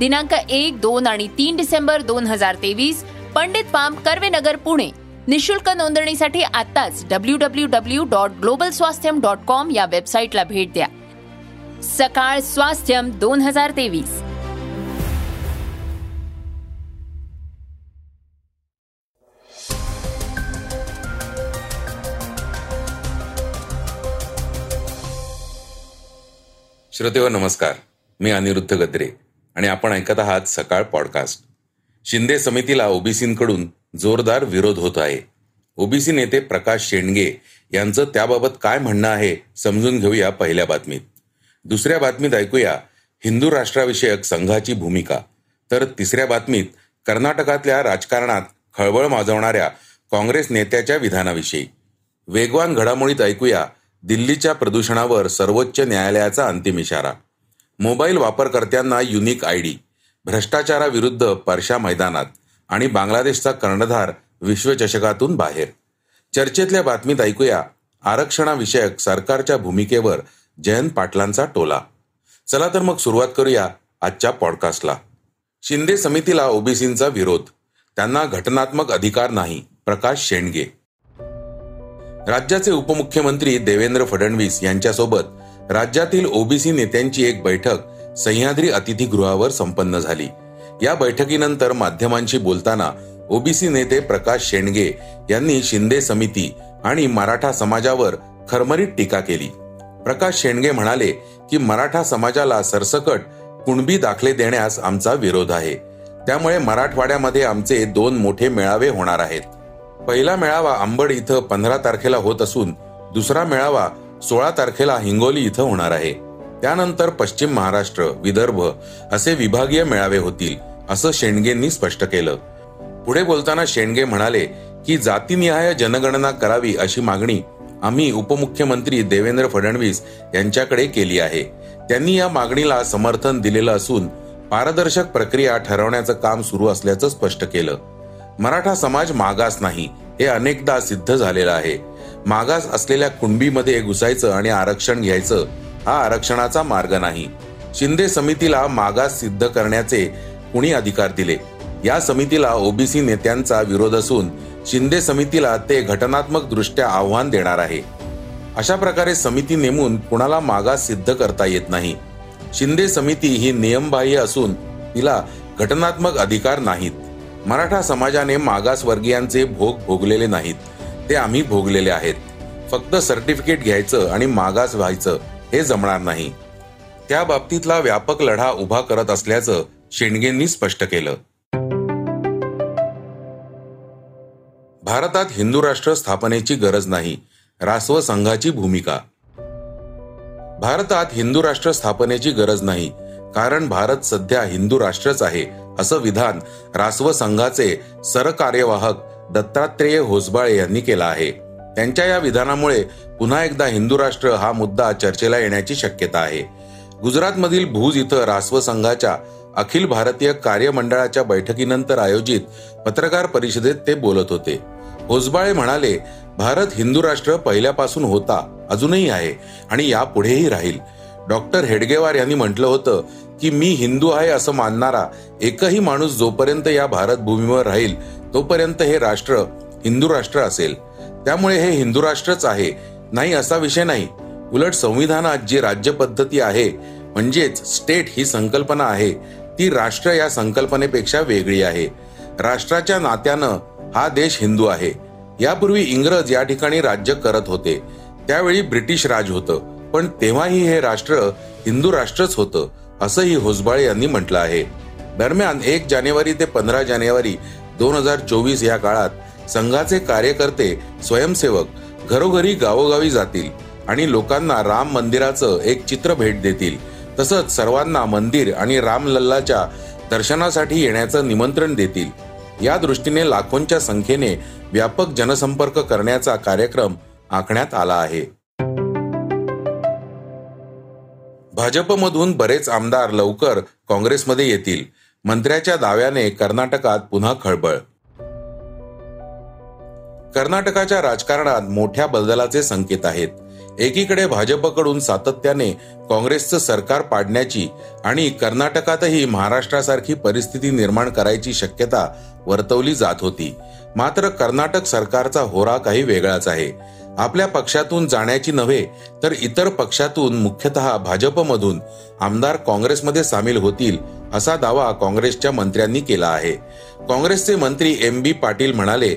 दिनांक एक दोन आणि तीन डिसेंबर दोन हजार तेवीस पंडित पाम कर्वेनगर पुणे. निशुल्क नोंदणीसाठी आताच W W W dot global Swasthyam dot com या वेबसाईटला भेट द्या. सकाळ स्वास्थ्यम दोन हजार तेवीस. श्रोतेव नमस्कार. मी अनिरुद्ध गद्रे. आणि आपण ऐकत आहात सकाळ पॉडकास्ट. शिंदे समितीला ओबीसींकडून जोरदार विरोध होत आहे. ओबीसी नेते प्रकाश शेंडगे यांचं त्याबाबत काय म्हणणं आहे समजून घेऊया पहिल्या बातमीत. दुसऱ्या बातमीत ऐकूया हिंदू राष्ट्राविषयक संघाची भूमिका. तर तिसऱ्या बातमीत कर्नाटकातल्या राजकारणात खळबळ माजवणाऱ्या काँग्रेस नेत्याच्या विधानाविषयी. वेगवान घडामोडीत ऐकूया दिल्लीच्या प्रदूषणावर सर्वोच्च न्यायालयाचा अंतिम इशारा. मोबाईल वापरकर्त्यांना युनिक आय डी भ्रष्टाचाराविरुद्ध परशा मैदानात आणि बांगलादेशचा कर्णधार विश्वचषकातून बाहेर. चर्चेतल्या बातमीत ऐकूया आरक्षणाविषयक सरकारच्या भूमिकेवर जयंत पाटलांचा टोला. चला तर मग सुरुवात करूया आजच्या पॉडकास्टला शिंदे समितीला ओबीसींचा विरोध. त्यांना घटनात्मक अधिकार नाही प्रकाश शेंडगे. राज्याचे उपमुख्यमंत्री देवेंद्र फडणवीस यांच्यासोबत राज्यातील ओबीसी नेत्यांची एक बैठक सह्याद्री अतिथीगृहावर संपन्न झाली. या बैठकीनंतर माध्यमांशी बोलताना ओबीसी नेते प्रकाश शेंडगे यांनी शिंदे समिती आणि मराठा समाजावर खरमरीत टीका केली. प्रकाश शेंडगे म्हणाले की मराठा समाजाला सरसकट कुणबी दाखले देण्यास आमचा विरोध आहे. त्यामुळे मराठवाड्यामध्ये आमचे दोन मोठे मेळावे होणार आहेत. पहिला मेळावा आंबड इथं पंधरा तारखेला होत असून दुसरा मेळावा सोळा तारखेला हिंगोली इथं होणार आहे. त्यानंतर पश्चिम महाराष्ट्र विदर्भ असे विभागीय मेळावे होतील असं शेंडगेंनी स्पष्ट केलं. पुढे बोलताना शेंडगे म्हणाले की जातीनिहाय जनगणना करावी अशी मागणी आम्ही उपमुख्यमंत्री देवेंद्र फडणवीस यांच्याकडे केली आहे. त्यांनी या मागणीला समर्थन दिलेलं असून पारदर्शक प्रक्रिया ठरवण्याचं काम सुरू असल्याचं स्पष्ट केलं. मराठा समाज मागास नाही हे अनेकदा सिद्ध झालेलं आहे. मागास असलेल्या कुणबीमध्ये घुसायचं आणि आरक्षण घ्यायचं हा आरक्षणाचा मार्ग नाही. शिंदे समितीला मागास सिद्ध करण्याचे कुणी अधिकार दिले? या समितीला ओबीसी नेत्यांचा विरोध असून शिंदे समितीला ते घटनात्मक दृष्ट्या आव्हान देणार आहे. अशा प्रकारे समिती नेमून कुणाला मागास सिद्ध करता येत नाही? शिंदे समिती ही नियमबाह्य असून तिला घटनात्मक अधिकार नाहीत. मराठा समाजाने मागास वर्गीयांचे भोग भोगलेले नाहीत. ते आम्ही भोगलेले आहेत. फक्त सर्टिफिकेट घ्यायचं आणि मागास व्हायचं हे जमणार नाही. त्या बाबतीतला व्यापक लढा उभा करत असल्याचं शेंडगेंनी स्पष्ट केलं. भारतात हिंदू राष्ट्र स्थापनेची गरज नाही रासव संघाची भूमिका. भारतात हिंदू राष्ट्र स्थापनेची गरज नाही कारण भारत सध्या हिंदू राष्ट्रच आहे असं विधान रासव संघाचे सरकार्यवाहक दत्तात्रेय होसबाळे यांनी केला आहे. त्यांच्या या विधानामुळे पुन्हा एकदा हिंदू राष्ट्र हा मुद्दा चर्चेला येण्याची शक्यता आहे. गुजरातमधील भूज इथं रास्व संघाच्या अखिल भारतीय कार्यमंडळाच्या बैठकीनंतर आयोजित पत्रकार परिषदेत ते बोलत होते. होसबाळे म्हणाले भारत हिंदू राष्ट्र पहिल्यापासून होता अजूनही आहे आणि यापुढेही राहील. डॉक्टर हेडगेवार यांनी म्हटलं होतं की मी हिंदू आहे असं मानणारा एकही माणूस जोपर्यंत या भारत भूमीवर राहील तोपर्यंत हे राष्ट्र हिंदू राष्ट्र असेल. त्यामुळे हे हिंदू राष्ट्रच आहे. नाही असा विषय नाही. उलट संविधानात जी राज्य पद्धती आहे म्हणजेच स्टेट ही संकल्पना आहे ती राष्ट्र या संकल्पनेपेक्षा वेगळी आहे. राष्ट्राच्या नात्यानं हा देश हिंदू आहे. यापूर्वी इंग्रज या ठिकाणी राज्य करत होते. त्यावेळी ब्रिटिश राज होतं. पण तेव्हाही हे राष्ट्र हिंदू राष्ट्रच होतं असंही होसबाळे यांनी म्हटलं आहे. दरम्यान एक जानेवारी ते पंधरा जानेवारी दोन हजार चोवीस या काळात संघाचे कार्यकर्ते स्वयंसेवक घरोघरी गावोगावी जातील आणि लोकांना राम मंदिराचं एक चित्र भेट देतील. तसंच सर्वांना मंदिर आणि रामलल्लाच्या दर्शनासाठी येण्याचं निमंत्रण देतील. या दृष्टीने लाखोंच्या संख्येने व्यापक जनसंपर्क करण्याचा कार्यक्रम आखण्यात आला आहे. भाजपमधून बरेच आमदार लवकर काँग्रेसमध्ये येतील. मंत्र्याच्या दाव्याने कर्नाटकात पुन्हा खळबळ. कर्नाटकाच्या राजकारणात मोठ्या बदलाचे संकेत आहेत. एकीकडे भाजपकडून सातत्याने काँग्रेसचं सरकार पाडण्याची आणि कर्नाटकातही महाराष्ट्रासारखी परिस्थिती निर्माण करायची शक्यता वर्तवली जात होती. मात्र कर्नाटक सरकारचा होरा काही वेगळाच आहे. आपल्या पक्षातून जाण्याची नव्हे तर इतर पक्षातून मुख्यतः भाजपमधून आमदार काँग्रेसमध्ये सामील होतील असा दावा काँग्रेसच्या मंत्र्यांनी केला आहे. काँग्रेसचे मंत्री एम बी पाटील म्हणाले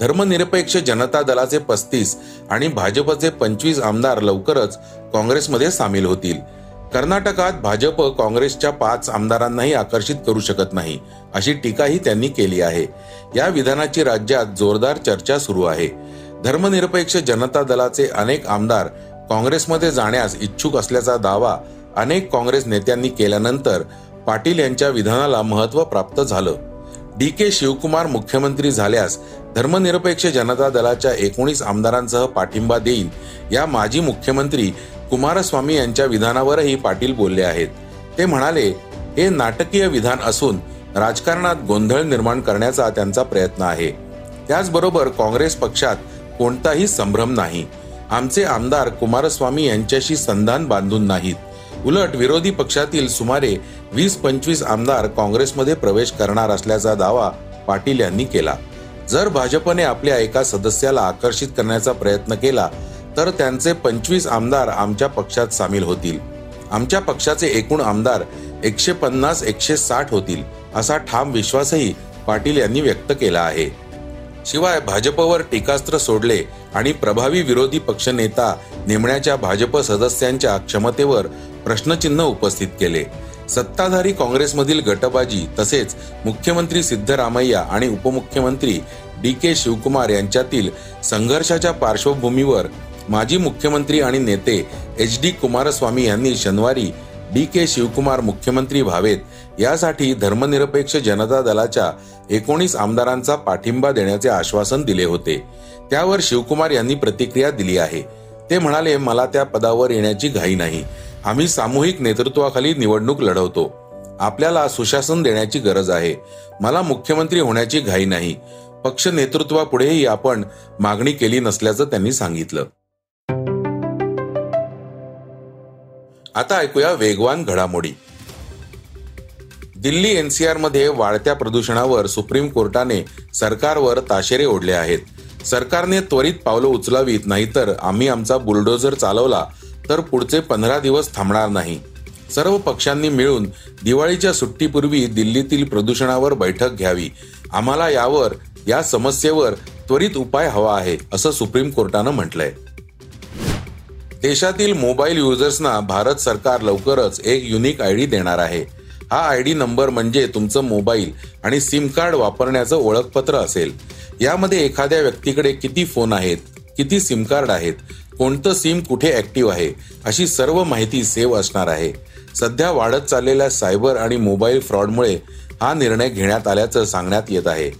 धर्मनिरपेक्ष जनता दलाचे पस्तीस आणि भाजपचे पंचवीस आमदार लवकरच काँग्रेसमध्ये सामील होतील. कर्नाटकात भाजप काँग्रेसच्या पाच आमदारांनाही आकर्षित करू शकत नाही अशी टीकाही त्यांनी केली आहे. या विधानाची राज्यात जोरदार चर्चा सुरू आहे. धर्मनिरपेक्ष जनता दलाचे अनेक आमदार काँग्रेसमध्ये जाण्यास इच्छुक असल्याचा दावा अनेक काँग्रेस नेत्यांनी केल्यानंतर पाटील यांच्या विधानाला महत्त्व प्राप्त झालं. डी के शिवकुमार मुख्यमंत्री झाल्यास धर्मनिरपेक्ष जनता दलाच्या एकोणीस आमदारांसह पाठिंबा देईन या माजी मुख्यमंत्री कुमारस्वामी यांच्या विधानावरही पाटील बोलले आहेत. ते म्हणाले हे नाटकीय विधान असून राजकारणात गोंधळ निर्माण करण्याचा त्यांचा प्रयत्न आहे. त्याचबरोबर काँग्रेस पक्षात कोणताही संभ्रम नाही. आमचे आमदार कुमारस्वामी यांच्याशी संधान बांधून नाहीत. उलट विरोधी पक्षातील सुमारे वीस पंचवीस आमदार काँग्रेसमध्ये प्रवेश करणार असल्याचा दावा पाटील यांनी केला. जर भाजपने आपल्या एका सदस्याला आकर्षित करण्याचा प्रयत्न केला तर त्यांचे पंचवीस आमदार आमच्या पक्षात सामील होतील. आमच्या पक्षाचे एकूण आमदार एकशे पन्नास एकशे साठ होतील असा ठाम विश्वासही पाटील यांनी व्यक्त केला आहे. शिवाय भाजपवर टीकास्त्र सोडले आणि प्रभावी विरोधी पक्षनेता नेमण्याच्या भाजप सदस्यांच्या क्षमतेवर प्रश्नचिन्ह उपस्थित केले. सत्ताधारी काँग्रेसमधील गटबाजी तसेच मुख्यमंत्री सिद्धरामय्या आणि उपमुख्यमंत्री डी के शिवकुमार यांच्यातील संघर्षाच्या पार्श्वभूमीवर माजी मुख्यमंत्री आणि नेते एच डी कुमारस्वामी यांनी शनिवारी डी के शिवकुमार मुख्यमंत्री व्हावेत यासाठी धर्मनिरपेक्ष जनता दलाच्या एकोणीस आमदारांचा पाठिंबा देण्याचे आश्वासन दिले होते. त्यावर शिवकुमार यांनी प्रतिक्रिया दिली आहे. ते म्हणाले मला त्या पदावर येण्याची घाई नाही. आम्ही सामूहिक नेतृत्वाखाली निवडणूक लढवतो. आपल्याला सुशासन देण्याची गरज आहे. मला मुख्यमंत्री होण्याची घाई नाही. पक्ष नेतृत्वापुढेही आपण मागणी केली नसल्याचं त्यांनी सांगितलं. आता ऐकूया वेगवान घडामोडी. दिल्ली एनसीआरमध्ये वाढत्या प्रदूषणावर सुप्रीम कोर्टाने सरकारवर ताशेरे ओढले आहेत. सरकारने त्वरित पावलं उचलावीत नाहीतर आम्ही आमचा बुलडोझर चालवला तर पुढचे पंधरा दिवस थांबणार नाही. सर्व पक्षांनी मिळून दिवाळीच्या सुट्टीपूर्वी दिल्लीतील प्रदूषणावर बैठक घ्यावी. आम्हाला यावर या समस्येवर त्वरित उपाय हवा आहे असं सुप्रीम कोर्टानं म्हटलंय. देशातील मोबाईल युजर्सना भारत सरकार लवकरच एक युनिक आय डी देणार आहे. हा आय डी नंबर म्हणजे तुमचं मोबाईल आणि सिम कार्ड वापरण्याचं ओळखपत्र असेल. यामध्ये एखाद्या व्यक्तीकडे किती फोन आहेत किती सिम कार्ड आहेत कोणतं सिम कुठे ऍक्टिव्ह आहे अशी सर्व माहिती सेव्ह असणार आहे. सध्या वाढत चाललेल्या सायबर आणि मोबाईल फ्रॉडमुळे हा निर्णय घेण्यात आल्याचं सांगण्यात येत आहे.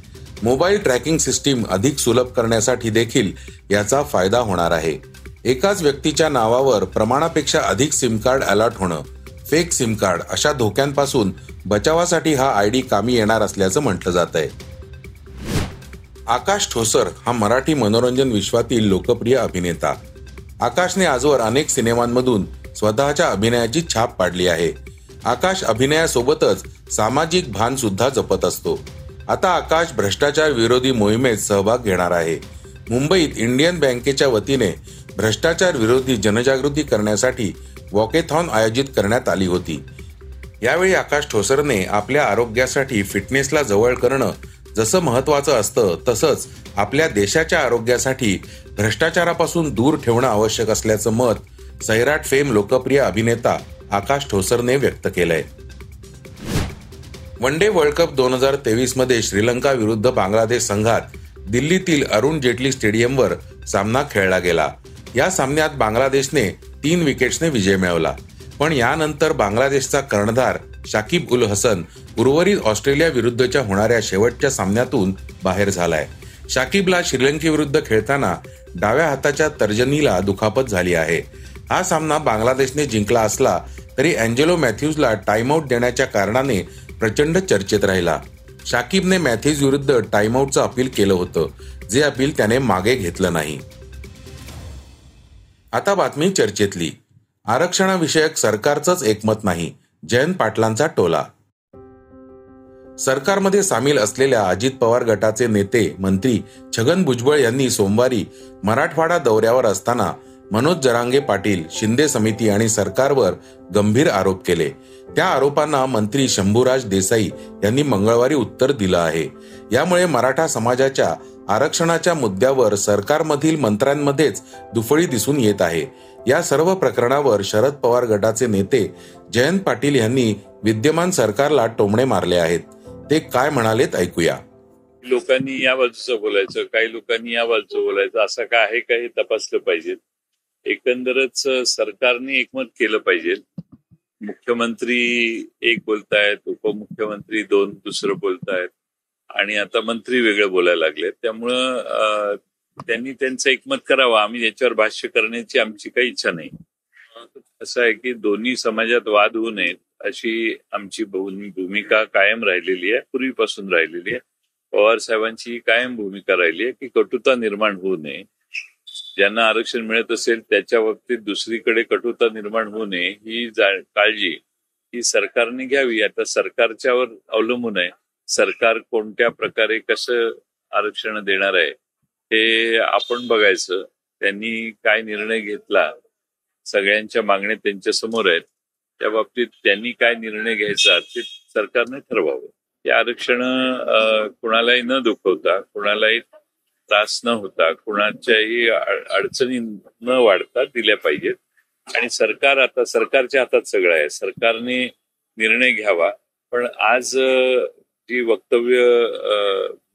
मोबाईल ट्रॅकिंग सिस्टीम अधिक सुलभ करण्यासाठी देखील याचा फायदा होणार आहे. एकाच व्यक्तीच्या नावावर प्रमाणापेक्षा अधिक सिम कार्ड अलॉट होणं फेक सिम कार्ड अशा धोक्यांपासून बचावासाठी हा आयडी कामी येणार असल्याचं म्हटलं जात आहे. आकाश ठोसर हा मराठी मनोरंजन विश्वातील लोकप्रिय अभिनेता. आकाशने आजवर अनेक सिनेमांमधून स्वतःच्या अभिनयाची छाप पाडली आहे. आकाश अभिनयासोबतच सामाजिक भान सुद्धा जपत असतो. आता आकाश भ्रष्टाचार विरोधी मोहिमेत सहभाग घेणार आहे. मुंबईत इंडियन बँकेच्या वतीने भ्रष्टाचार विरोधी जनजागृती करण्यासाठी वॉकेथॉन आयोजित करण्यात आली होती. यावेळी आकाश ठोसरने आपल्या आरोग्यासाठी फिटनेसला जवळ करणं जसं महत्वाचं असतं तसंच आपल्या देशाच्या आरोग्यासाठी भ्रष्टाचारापासून दूर ठेवणं आवश्यक असल्याचं मत सैराट फेम लोकप्रिय अभिनेता आकाश ठोसरने व्यक्त केलंय. वन डे वर्ल्ड कप दोन हजार तेवीसमध्ये श्रीलंका विरुद्ध बांगलादेश संघात दिल्लीतील अरुण जेटली स्टेडियमवर सामना खेळला गेला. या सामन्यात बांगलादेशने तीन विकेट्सने विजय मिळवला. पण यानंतर बांगलादेशचा कर्णधार शाकिब उल हसन उर्वरित ऑस्ट्रेलिया विरुद्धच्या होणाऱ्या शेवटच्या सामन्यातून बाहेर झालाय. शाकिबला श्रीलंकेविरुद्ध खेळताना डाव्या हाताच्या तर्जनीला दुखापत झाली आहे. हा सामना बांगलादेशने जिंकला असला तरी अँजेलो मॅथ्यूजला टाइमआउट देण्याच्या कारणाने प्रचंड चर्चेत राहिला. शाकिबने मॅथ्यूज विरुद्ध टाइमआउटचं अपील केलं होतं जे अपील त्याने मागे घेतलं नाही. आता बातमी चर्चेतली. आरक्षणाविषयक सरकारचंच एकमत नाही जयंत पाटलांचा टोला. सरकारमध्ये सामील असलेल्या अजित पवार गटाचे नेते मंत्री छगन भुजबळ यांनी सोमवारी मराठवाडा दौऱ्यावर असताना मनोज जरांगे पाटील शिंदे समिती आणि सरकारवर गंभीर आरोप केले. त्या आरोपांना मंत्री शंभूराज देसाई यांनी मंगळवारी उत्तर दिलं आहे. यामुळे मराठा समाजाच्या आरक्षणाच्या मुद्द्यावर सरकारमधील मंत्र्यांमध्येच दुफळी दिसून येत आहे. या सर्व प्रकरणावर शरद पवार गटाचे नेते जयंत पाटील यांनी विद्यमान सरकारला टोमणे मारले आहेत. ते काय म्हणालेत ऐकूया. लोकांनी या बाजूचं बोलायचं काही लोकांनी या बाजूचं बोलायचं असं काय आहे का हे तपासलं पाहिजे? एकंदरच सरकारने एकमत केलं पाहिजे. मुख्यमंत्री एक बोलतायत उपमुख्यमंत्री दोन दुसरं बोलतायत. आणि आता मंत्री वेगळं बोलायला लागले त्यामुळं त्यांनी त्यांचं एकमत करावं. आम्ही याच्यावर भाष्य करण्याची आमची काही इच्छा नाही. असं आहे की दोन्ही समाजात वाद होऊ नयेत अशी आमची भूमिका कायम राहिलेली आहे. पूर्वीपासून राहिलेली आहे. पवार साहेबांची कायम भूमिका राहिली आहे की कटुता निर्माण होऊ नये. ज्यांना आरक्षण मिळत असेल त्याच्या बाबतीत दुसरीकडे कटुता निर्माण होऊ नये ही काळजी ही सरकारने घ्यावी. आता सरकारच्यावर अवलंबून आहे. सरकार कोणत्या प्रकारे कसं आरक्षण देणार आहे हे आपण बघायचं. त्यांनी काय निर्णय घेतला सगळ्यांच्या मागण्या त्यांच्यासमोर आहेत. त्या बाबतीत त्यांनी काय निर्णय घ्यायचा ते सरकारने ठरवावं. ते आरक्षण कुणालाही न दुखवता कुणालाही त्रास न होता कुणाच्याही अडचणी न वाढता दिल्या पाहिजेत. आणि सरकार आता सरकारच्या हातात सगळं आहे. सरकारने निर्णय घ्यावा. पण आज जी वक्तव्य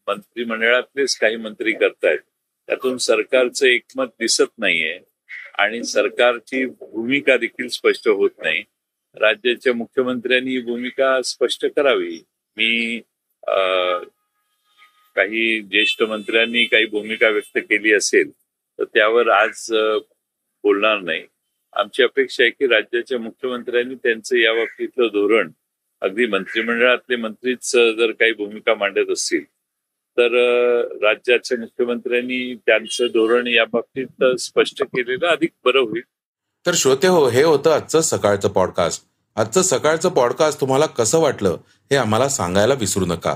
मंत्रिमंडळातलेच काही मंत्री करतायत त्यातून सरकारचं एकमत दिसत नाहीये. आणि सरकारची भूमिका देखील स्पष्ट होत नाही. राज्याच्या मुख्यमंत्र्यांनी ही भूमिका स्पष्ट करावी. मी काही ज्येष्ठ मंत्र्यांनी काही भूमिका व्यक्त केली असेल तर त्यावर आज बोलणार नाही. आमची अपेक्षा आहे की राज्याच्या मुख्यमंत्र्यांनी त्यांचं या बाबतीतलं धोरण अगदी मंत्रिमंडळातले मंत्रीच जर काही भूमिका मांडत असतील तर राज्याच्या मुख्यमंत्र्यांनी त्यांचं धोरण या बाबतीत स्पष्ट केलेलं अधिक बरं होईल. तर श्रोते हो हे होतं आजचं सकाळचं पॉडकास्ट आजचं सकाळचं पॉडकास्ट तुम्हाला कसं वाटलं हे आम्हाला सांगायला विसरू नका.